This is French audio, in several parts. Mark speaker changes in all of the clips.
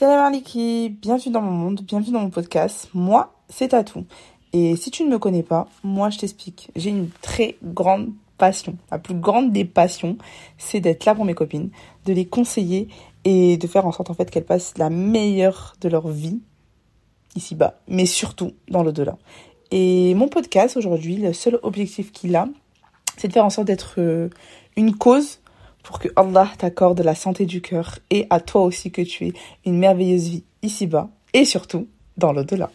Speaker 1: Salam alaikum, bienvenue dans mon monde, bienvenue dans mon podcast. Moi, c'est Tatou. Et si tu ne me connais pas, moi je t'explique. J'ai une très grande passion. La plus grande des passions, c'est d'être là pour mes copines, de les conseiller et de faire en sorte en fait qu'elles passent la meilleure de leur vie ici-bas, mais surtout dans l'au-delà. Et mon podcast aujourd'hui, le seul objectif qu'il a, c'est de faire en sorte d'être euh, une cause pour que Allah t'accorde la santé du cœur et à toi aussi que tu aies une merveilleuse vie ici-bas et surtout dans l'au-delà.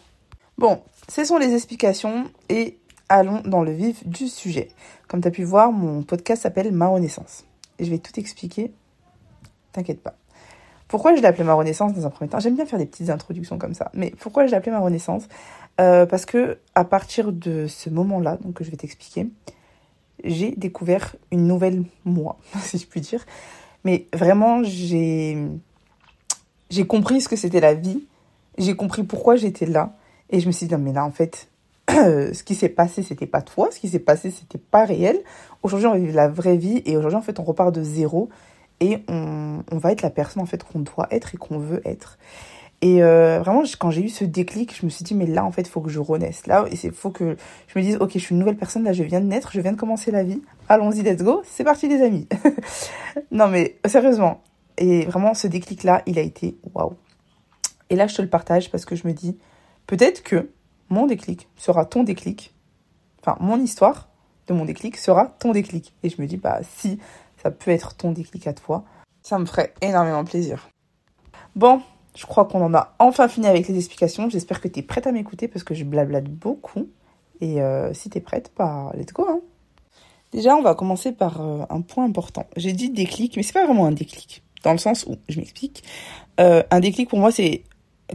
Speaker 1: Bon, ce sont les explications et allons dans le vif du sujet. Comme tu as pu voir, mon podcast s'appelle Ma Renaissance. Et je vais tout expliquer, t'inquiète pas. Pourquoi je l'ai appelé Ma Renaissance dans un premier temps? J'aime bien faire des petites introductions comme ça. Mais pourquoi je l'ai appelé Ma Renaissance? Euh, Parce que à partir de ce moment-là, donc que je vais t'expliquer, j'ai découvert une nouvelle moi, si je puis dire. Mais vraiment, j'ai j'ai compris ce que c'était la vie. J'ai compris pourquoi j'étais là. Et je me suis dit, non, mais là, en fait, ce qui s'est passé, c'était pas toi. Ce qui s'est passé, c'était pas réel. Aujourd'hui, on va vivre la vraie vie. Et aujourd'hui, en fait, on repart de zéro. Et on, on va être la personne, en fait, qu'on doit être et qu'on veut être. Et euh, vraiment, quand j'ai eu ce déclic, je me suis dit, mais là, en fait, il faut que je renaisse. Là, il faut que je me dise, ok, je suis une nouvelle personne, là, je viens de naître, je viens de commencer la vie. Allons-y, let's go. C'est parti, les amis. non, mais sérieusement. Et vraiment, ce déclic-là, il a été waouh. Et là, je te le partage parce que je me dis, peut-être que mon déclic sera ton déclic. Enfin, mon histoire de mon déclic sera ton déclic. Et je me dis, bah, si ça peut être ton déclic à toi, ça me ferait énormément plaisir. Bon, je crois qu'on en a enfin fini avec les explications. J'espère que tu es prête à m'écouter parce que je blablate beaucoup. Et euh, si tu es prête, bah, let's go. Hein. Déjà, on va commencer par euh, un point important. J'ai dit déclic, mais c'est pas vraiment un déclic. Dans le sens où, je m'explique, euh, un déclic pour moi, c'est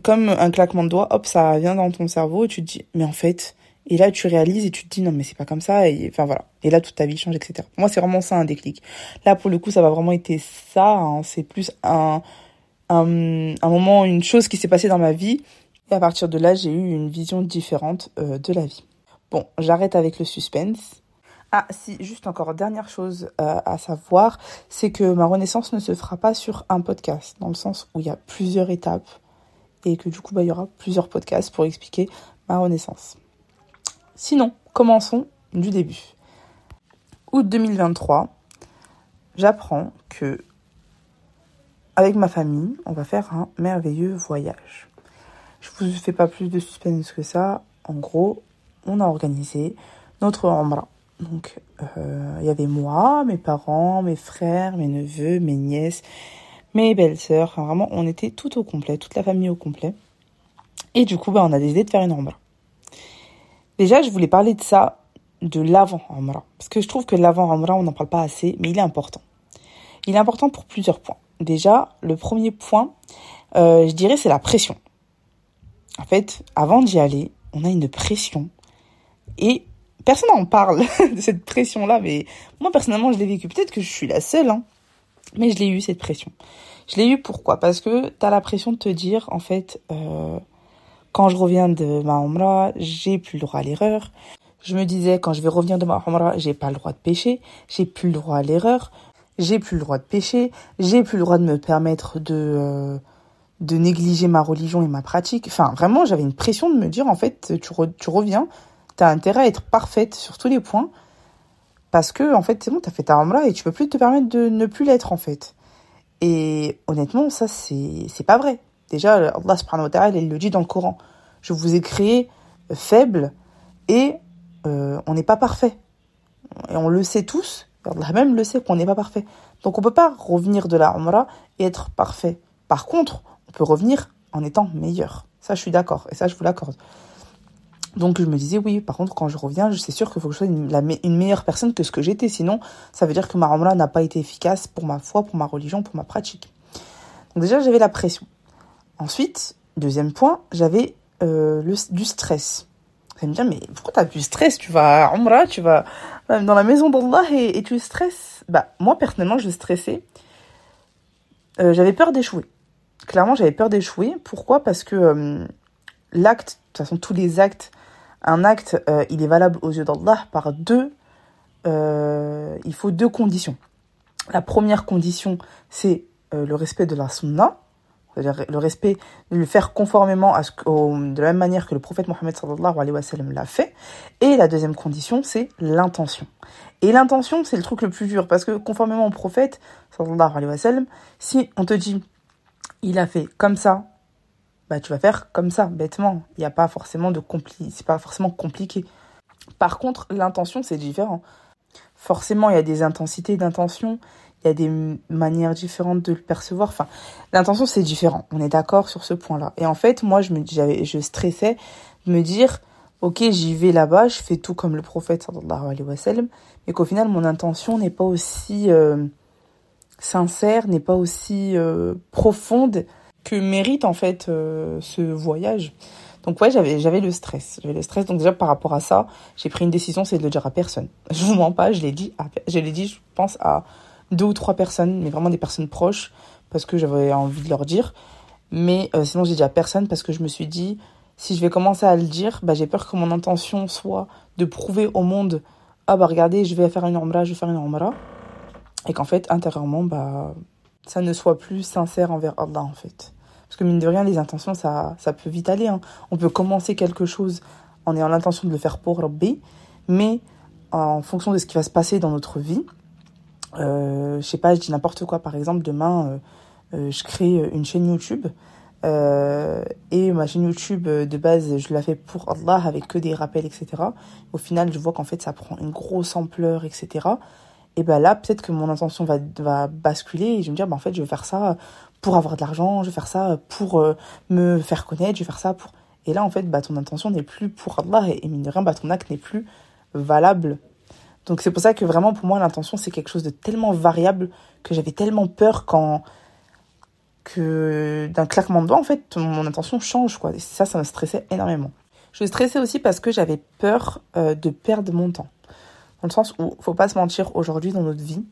Speaker 1: comme un claquement de doigts, hop, ça vient dans ton cerveau et tu te dis, mais en fait, et là tu réalises et tu te dis, non mais c'est pas comme ça, et enfin voilà. Et là, toute ta vie change, etc. Moi, c'est vraiment ça un déclic. Là, pour le coup, ça va vraiment été ça, hein. c'est plus un un, moment, une chose qui s'est passée dans ma vie. Et à partir de là, j'ai eu une vision différente euh, de la vie. Bon, j'arrête avec le suspense. Ah si, juste encore dernière chose euh, à savoir, c'est que ma renaissance ne se fera pas sur un podcast, dans le sens où il y a plusieurs étapes et que du coup, bah, il y aura plusieurs podcasts pour expliquer ma renaissance. Sinon, commençons du début. Août 2023, j'apprends que avec ma famille, on va faire un merveilleux voyage. Je vous fais pas plus de suspense que ça. En gros, on a organisé notre Amra. Donc, euh, il y avait moi, mes parents, mes frères, mes neveux, mes nièces, mes belles-sœurs. Enfin, vraiment, on était tout au complet, toute la famille au complet. Et du coup, bah, on a décidé de faire une Amra. Déjà, je voulais parler de ça, de l'avant Amra. Parce que je trouve que l'avant Amra, on n'en parle pas assez, mais il est important. Il est important pour plusieurs points. Déjà, le premier point, euh, je dirais, c'est la pression. En fait, avant d'y aller, on a une pression. Et personne n'en parle de cette pression-là, mais moi, personnellement, je l'ai vécu. Peut-être que je suis la seule, hein, mais je l'ai eu, cette pression. Je l'ai eu pourquoi? Parce que tu as la pression de te dire, en fait, euh, quand je reviens de ma Umrah, j'ai plus le droit à l'erreur. Je me disais, quand je vais revenir de ma Umrah, j'ai pas le droit de pécher, j'ai plus le droit à l'erreur j'ai plus le droit de pécher, j'ai plus le droit de me permettre de euh, de négliger ma religion et ma pratique. Enfin, vraiment, j'avais une pression de me dire en fait, tu, tu reviens, tu as intérêt à être parfaite sur tous les points parce que en fait, c'est bon, tu as fait ta ramla et tu peux plus te permettre de ne plus l'être en fait. Et honnêtement, ça c'est c'est pas vrai. Déjà, Allah subhanahu wa il le dit dans le Coran. Je vous ai créé faible et euh, on n'est pas parfait. Et on le sait tous, Allah même le sait qu'on n'est pas parfait. Donc on peut pas revenir de la Umrah et être parfait. Par contre, on peut revenir en étant meilleur. Ça, je suis d'accord. Et ça, je vous l'accorde. Donc je me disais, oui, par contre, quand je reviens, c'est sûr qu'il faut que je sois une, meilleure personne que ce que j'étais. Sinon, ça veut dire que ma Umrah n'a pas été efficace pour ma foi, pour ma religion, pour ma pratique. Donc déjà, j'avais la pression. Ensuite, deuxième point, j'avais euh, du stress. Allez me dire, mais pourquoi tu as du stress? Tu vas à Umrah, tu vas dans la maison d'Allah et, tu stresses. Bah, moi, personnellement, je stressais. Euh, j'avais peur d'échouer. Clairement, j'avais peur d'échouer. Pourquoi? Parce que euh, l'acte, de toute façon, tous les actes, un acte, euh, il est valable aux yeux d'Allah par deux. il faut deux conditions. La première condition, c'est le respect de la sunna. Le respect, le faire conformément à ce, de la même manière que le prophète Mohammed sallallahu alayhi wa sallam l'a fait. Et la deuxième condition, c'est l'intention. Et l'intention, c'est le truc le plus dur, parce que conformément au prophète sallallahu alayhi wa sallam, si on te dit, il a fait comme ça, bah tu vas faire comme ça, bêtement. Il n'y a pas forcément de compli c'est pas forcément compliqué. Par contre, l'intention, c'est différent. Forcément, il y a des intensités d'intention, il y a des manières différentes de le percevoir. Enfin, l'intention, c'est différent. On est d'accord sur ce point-là. Et en fait, moi, je me, je stressais de me dire, ok, j'y vais là-bas, je fais tout comme le prophète, sallallahu alayhi wa sallam, mais qu'au final, mon intention n'est pas aussi euh, sincère, n'est pas aussi euh, profonde que mérite, en fait, euh, ce voyage. Donc ouais, j'avais j'avais le stress. J'avais le stress. Donc déjà par rapport à ça, j'ai pris une décision, c'est de le dire à personne. Je vous mens pas, je l'ai dit, je l'ai dit, je pense à deux ou trois personnes, mais vraiment des personnes proches, parce que j'avais envie de leur dire. Mais euh, sinon, j'ai dit à personne parce que je me suis dit, si je vais commencer à le dire, bah, j'ai peur que mon intention soit de prouver au monde, ah bah regardez, je vais faire une omra, je vais faire une omra. Et qu'en fait, intérieurement, bah, ça ne soit plus sincère envers Allah, en fait. Parce que mine de rien, les intentions, ça, ça peut vite aller. Hein. On peut commencer quelque chose en ayant l'intention de le faire pour Rabbi, mais en fonction de ce qui va se passer dans notre vie, je sais pas, je dis n'importe quoi. Par exemple, demain, euh, euh, je crée une chaîne YouTube. Euh, et ma chaîne YouTube de base, je la fais pour Allah avec que des rappels, etc. Au final, je vois qu'en fait, ça prend une grosse ampleur, etc. Et ben là, peut-être que mon intention va, va basculer et je vais me dire, ben en fait, je vais faire ça pour avoir de l'argent, je vais faire ça pour me faire connaître, je vais faire ça pour... Et là, en fait, bah, ton intention n'est plus pour Allah et, et mine de rien, bah, ton acte n'est plus valable donc c'est pour ça que vraiment pour moi l'intention c'est quelque chose de tellement variable que j'avais tellement peur quand que d'un claquement de doigts en fait mon intention change quoi. Et ça ça me stressait énormément. Je stressais aussi parce que j'avais peur euh, de perdre mon temps. Dans le sens où faut pas se mentir aujourd'hui dans notre vie,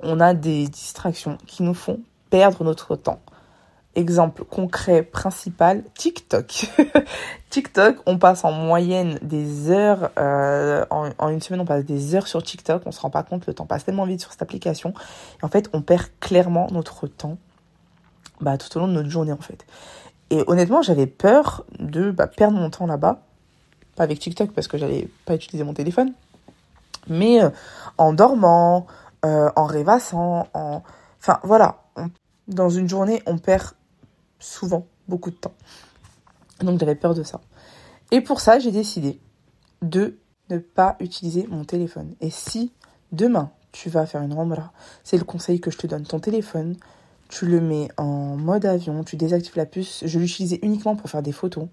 Speaker 1: on a des distractions qui nous font perdre notre temps. Exemple concret principal, TikTok. TikTok, on passe en moyenne des heures, euh, en, une semaine on passe des heures sur TikTok, on se rend pas compte, le temps passe tellement vite sur cette application. Et en fait, on perd clairement notre temps bah, tout au long de notre journée en fait. Et honnêtement, j'avais peur de bah, perdre mon temps là-bas. Pas avec TikTok parce que j'allais pas utiliser mon téléphone. Mais euh, en dormant, euh, en rêvassant, en... Enfin voilà, dans une journée, on perd souvent beaucoup de temps. Donc j'avais peur de ça. Et pour ça, j'ai décidé de ne pas utiliser mon téléphone. Et si demain tu vas faire une Umrah, c'est le conseil que je te donne. Ton téléphone, tu le mets en mode avion, tu désactives la puce. Je l'utilisais uniquement pour faire des photos.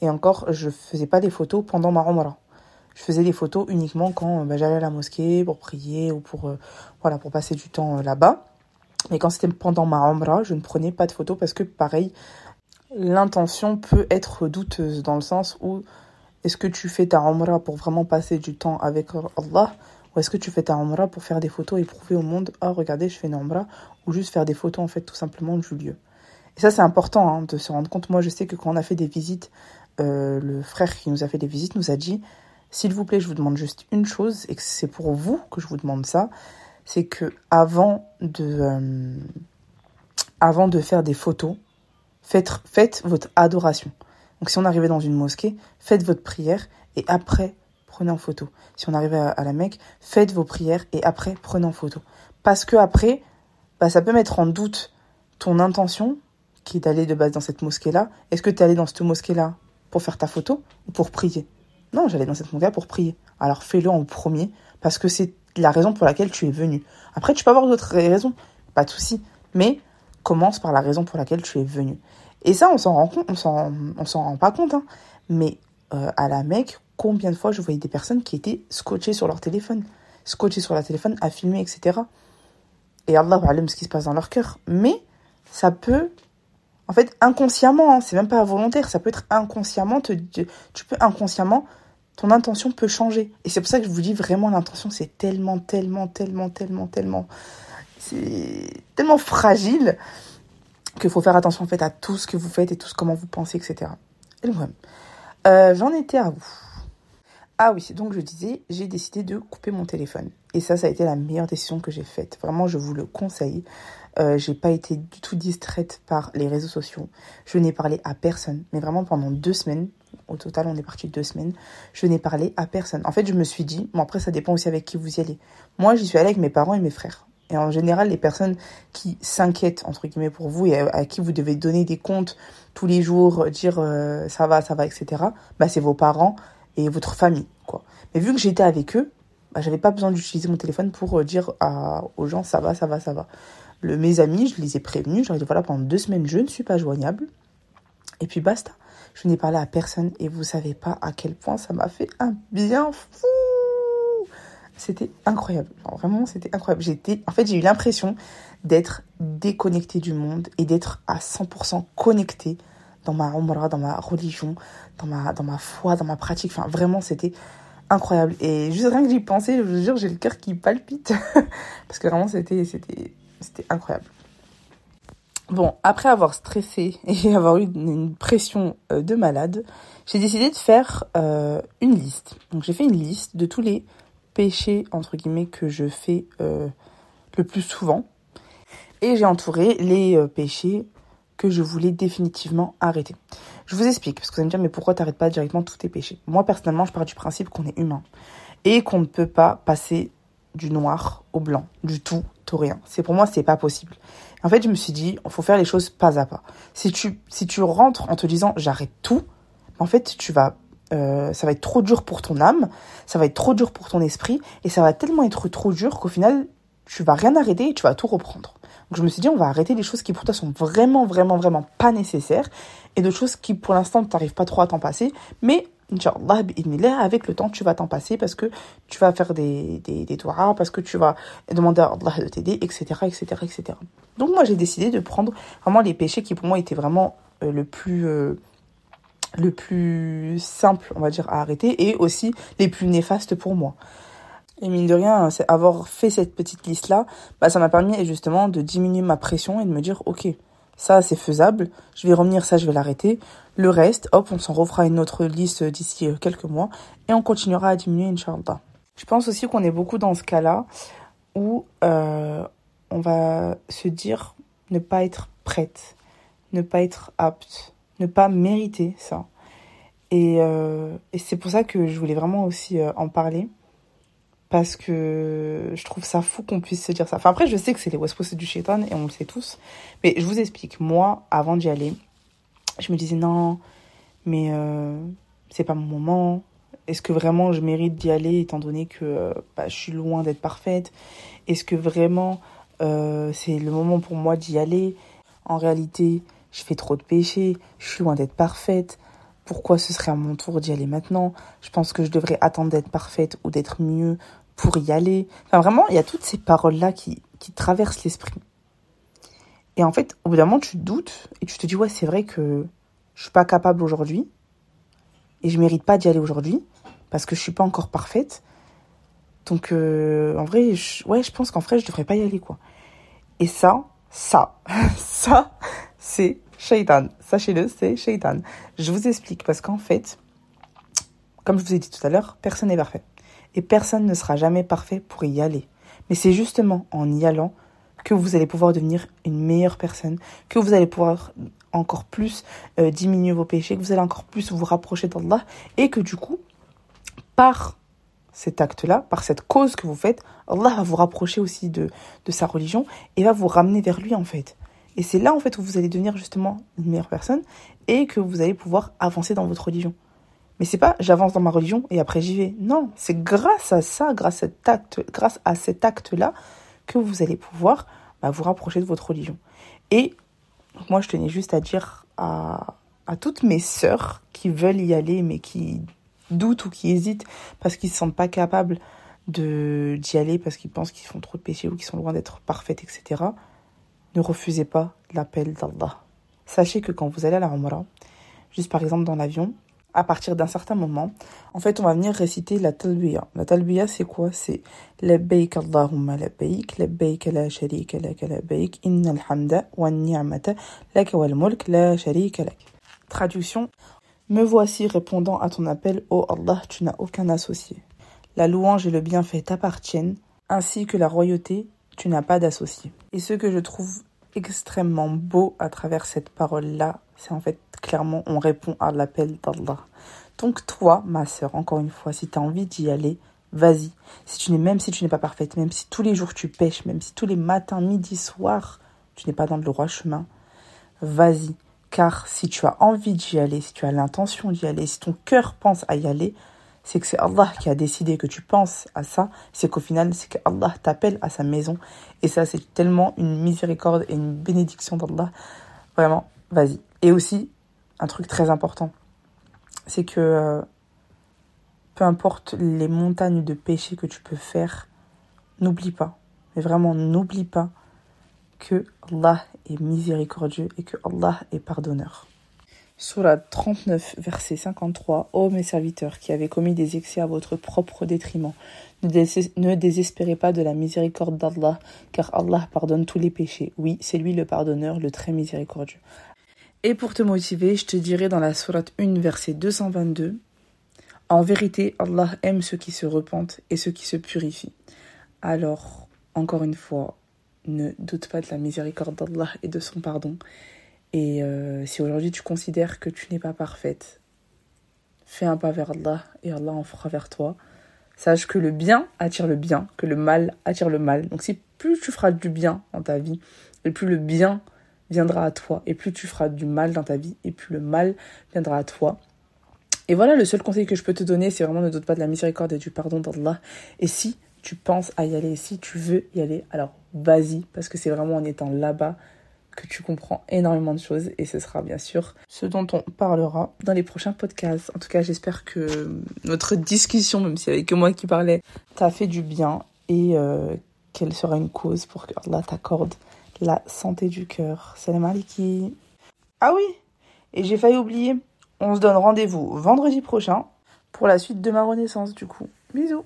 Speaker 1: Et encore, je faisais pas des photos pendant ma Umrah. Je faisais des photos uniquement quand bah, j'allais à la mosquée pour prier ou pour, euh, passer du temps euh, là-bas. Mais quand c'était pendant ma Umrah, je ne prenais pas de photos parce que pareil, l'intention peut être douteuse dans le sens où est-ce que tu fais ta Umrah pour vraiment passer du temps avec Allah ou est-ce que tu fais ta Umrah pour faire des photos et prouver au monde oh regardez je fais une Umrah ou juste faire des photos en fait tout simplement du lieu. Et ça c'est important hein, de se rendre compte. Moi je sais que quand on a fait des visites, euh, le frère qui nous a fait des visites nous a dit s'il vous plaît je vous demande juste une chose et que c'est pour vous que je vous demande ça, c'est que avant de, euh, avant de faire des photos, faites, faites votre adoration. Donc si on arrivait dans une mosquée, faites votre prière et après prenez en photo. Si on arrivait à, la Mecque, faites vos prières et après prenez en photo. Parce que après, bah, ça peut mettre en doute ton intention qui est d'aller de base dans cette mosquée-là. Est-ce que tu es allé dans cette mosquée-là pour faire ta photo ou pour prier? Non, j'allais dans cette mosquée-là pour prier. Alors fais-le en premier parce que c'est la raison pour laquelle tu es venu. Après, tu peux avoir d'autres raisons, pas de souci, mais commence par la raison pour laquelle tu es venu. Et ça, on s'en rend compte, on s'en, s'en rend pas compte, hein. mais euh, à la Mecque, combien de fois je voyais des personnes qui étaient scotchées sur leur téléphone, scotchées sur leur téléphone, à filmer, etc. Et Allah alam ce qui se passe dans leur cœur. Mais ça peut, en fait, inconsciemment, hein, c'est même pas volontaire, ça peut être inconsciemment, tu peux inconsciemment ton intention peut changer. Et c'est pour ça que je vous dis vraiment, l'intention, c'est tellement, tellement, tellement, tellement, tellement, c'est tellement fragile qu'il faut faire attention en fait à tout ce que vous faites et tout ce comment vous pensez, etc. Et le euh, j'en étais à vous. Ah oui, donc je disais, j'ai décidé de couper mon téléphone. Et ça, ça a été la meilleure décision que j'ai faite. Vraiment, je vous le conseille. Euh, j'ai pas été du tout distraite par les réseaux sociaux. Je n'ai parlé à personne. Mais vraiment pendant deux semaines, au total, on est parti deux semaines, je n'ai parlé à personne. En fait, je me suis dit, bon après, ça dépend aussi avec qui vous y allez. Moi, j'y suis allée avec mes parents et mes frères. Et en général, les personnes qui s'inquiètent, entre guillemets, pour vous et à, qui vous devez donner des comptes tous les jours, dire euh, ça va, ça va, etc., bah, c'est vos parents et votre famille, quoi. Mais vu que j'étais avec eux, bah, j'avais pas besoin d'utiliser mon téléphone pour euh, dire aux gens ça va, ça va, ça va. Le, mes amis, je les ai prévenus, ai dit voilà, pendant deux semaines, je ne suis pas joignable. Et puis basta. Je n'ai parlé à personne et vous savez pas à quel point ça m'a fait un bien fou. C'était incroyable. vraiment, c'était incroyable. J'étais, en fait, j'ai eu l'impression d'être déconnectée du monde et d'être à 100% connectée dans ma umrah, dans ma religion, dans ma, dans ma foi, dans ma pratique. Enfin, vraiment, c'était incroyable. Et juste rien que j'y pensais, je vous jure, j'ai le cœur qui palpite. Parce que vraiment, c'était, c'était, c'était incroyable. Bon, après avoir stressé et avoir eu une pression euh, de malade, j'ai décidé de faire euh, une liste. Donc j'ai fait une liste de tous les péchés, entre guillemets, que je fais euh, le plus souvent. Et j'ai entouré les péchés que je voulais définitivement arrêter. Je vous explique, parce que vous allez me dire, mais pourquoi t'arrêtes pas directement tous tes péchés? Moi, personnellement, je pars du principe qu'on est humain. Et qu'on ne peut pas passer du noir au blanc, du tout rien. C'est pour moi, c'est pas possible. En fait, je me suis dit, faut faire les choses pas à pas. Si tu, si tu rentres en te disant, j'arrête tout, en fait, tu vas euh, ça va être trop dur pour ton âme, ça va être trop dur pour ton esprit, et ça va tellement être trop dur qu'au final, tu vas rien arrêter et tu vas tout reprendre. Donc je me suis dit, on va arrêter les choses qui pour toi sont vraiment, vraiment, vraiment pas nécessaires, et d'autres choses qui pour l'instant, tu n'arrives pas trop à t'en passer, mais Inch'Allah, avec le temps, tu vas t'en passer parce que tu vas faire des, des, parce que tu vas demander à Allah de t'aider, etc., etc., etc. Donc moi, j'ai décidé de prendre vraiment les péchés qui pour moi étaient vraiment euh, le plus... Euh, le plus simple, on va dire, à arrêter et aussi les plus néfastes pour moi. Et mine de rien, avoir fait cette petite liste-là, bah, ça m'a permis justement de diminuer ma pression et de me dire, ok, ça c'est faisable, je vais revenir, ça je vais l'arrêter. Le reste, hop, on s'en refera une autre liste d'ici euh, quelques mois et on continuera à diminuer, Inch'Allah. Je pense aussi qu'on est beaucoup dans ce cas-là où euh, on va se dire ne pas être prête, ne pas être apte, ne pas mériter ça. Et, euh, et c'est pour ça que je voulais vraiment aussi en parler. Parce que je trouve ça fou qu'on puisse se dire ça. Enfin, après, je sais que c'est les West c'est du shaitan et on le sait tous. Mais je vous explique. Moi, avant d'y aller, je me disais non, mais euh, c'est pas mon moment. Est-ce que vraiment je mérite d'y aller étant donné que bah, je suis loin d'être parfaite? Est-ce que vraiment c'est le moment pour moi d'y aller? En réalité, je fais trop de péchés, je suis loin d'être parfaite. Pourquoi ce serait à mon tour d'y aller maintenant? Je pense que je devrais attendre d'être parfaite ou d'être mieux pour y aller. Enfin, vraiment, il y a toutes ces paroles-là qui, qui traversent l'esprit. Et en fait, au bout d'un moment, tu doutes et tu te dis, ouais, c'est vrai que je suis pas capable aujourd'hui et je mérite pas d'y aller aujourd'hui parce que je suis pas encore parfaite. Donc, euh, en vrai, je, ouais, je pense qu'en vrai, je devrais pas y aller, quoi. Et ça, ça, ça, c'est shaitan. Sachez-le, c'est shaitan. Je vous explique parce qu'en fait, comme je vous ai dit tout à l'heure, personne n'est parfait. Et personne ne sera jamais parfait pour y aller. Mais c'est justement en y allant que vous allez pouvoir devenir une meilleure personne, que vous allez pouvoir encore plus euh, diminuer vos péchés, que vous allez encore plus vous rapprocher d'Allah et que du coup, par cet acte-là, par cette cause que vous faites, Allah va vous rapprocher aussi de, de sa religion et va vous ramener vers lui en fait. Et c'est là en fait où vous allez devenir justement une meilleure personne et que vous allez pouvoir avancer dans votre religion. Mais c'est pas j'avance dans ma religion et après j'y vais. Non, c'est grâce à ça, grâce à cet acte, grâce à cet acte-là que vous allez pouvoir bah, vous rapprocher de votre religion. Et moi je tenais juste à dire à, toutes mes sœurs qui veulent y aller mais qui doutent ou qui hésitent parce qu'ils ne se sentent pas capables de d'y aller parce qu'ils pensent qu'ils font trop de péchés ou qu'ils sont loin d'être parfaites, etc. Ne refusez pas l'appel d'Allah. Sachez que quand vous allez à la Umrah, juste par exemple dans l'avion, à partir d'un certain moment, en fait, on va venir réciter la talbiya. La talbiya, c'est quoi? C'est Labbaik Allahumma labbaik, labbaik la sharika lak labbaik, innal hamda wa ni'mata lak wal mulk la sharika. Traduction Me voici répondant à ton appel, ô Allah, tu n'as aucun associé. La louange et le bienfait t'appartiennent, ainsi que la royauté, tu n'as pas d'associé. Et ce que je trouve extrêmement beau à travers cette parole-là, c'est en fait clairement on répond à l'appel d'Allah. Donc toi, ma sœur, encore une fois, si tu as envie d'y aller, vas-y. Si tu n'es même si tu n'es pas parfaite, même si tous les jours tu pêches, même si tous les matins, midi, soir, tu n'es pas dans le droit chemin, vas-y. Car si tu as envie d'y aller, si tu as l'intention d'y aller, si ton cœur pense à y aller, c'est que c'est Allah qui a décidé que tu penses à ça, c'est qu'au final, c'est que Allah t'appelle à sa maison. Et ça, c'est tellement une miséricorde et une bénédiction d'Allah. Vraiment, vas-y. Et aussi, un truc très important, c'est que euh, peu importe les montagnes de péché que tu peux faire, n'oublie pas, mais vraiment n'oublie pas que Allah est miséricordieux et que Allah est pardonneur. Surah 39, verset 53. Ô mes serviteurs qui avez commis des excès à votre propre détriment, ne, désespérez pas de la miséricorde d'Allah, car Allah pardonne tous les péchés. Oui, c'est lui le pardonneur, le très miséricordieux. Et pour te motiver, je te dirai dans la Sourate 1, verset 222. En vérité, Allah aime ceux qui se repentent et ceux qui se purifient. Alors, encore une fois, ne doute pas de la miséricorde d'Allah et de son pardon. Et euh, si aujourd'hui tu considères que tu n'es pas parfaite, fais un pas vers Allah et Allah en fera vers toi. Sache que le bien attire le bien, que le mal attire le mal. Donc si plus tu feras du bien dans ta vie, et plus le bien viendra à toi, et plus tu feras du mal dans ta vie, et plus le mal viendra à toi. Et voilà, le seul conseil que je peux te donner, c'est vraiment ne doute pas de la miséricorde et du pardon d'Allah. Et si tu penses à y aller, si tu veux y aller, alors vas-y, parce que c'est vraiment en étant là-bas tu comprends énormément de choses et ce sera bien sûr ce dont on parlera dans les prochains podcasts. En tout cas, j'espère que notre discussion, même si avait que moi qui parlais, t'a fait du bien et euh, qu'elle sera une cause pour que Allah t'accorde la santé du cœur. Salam alaikum. Ah oui, et j'ai failli oublier, on se donne rendez-vous vendredi prochain pour la suite de ma renaissance du coup. Bisous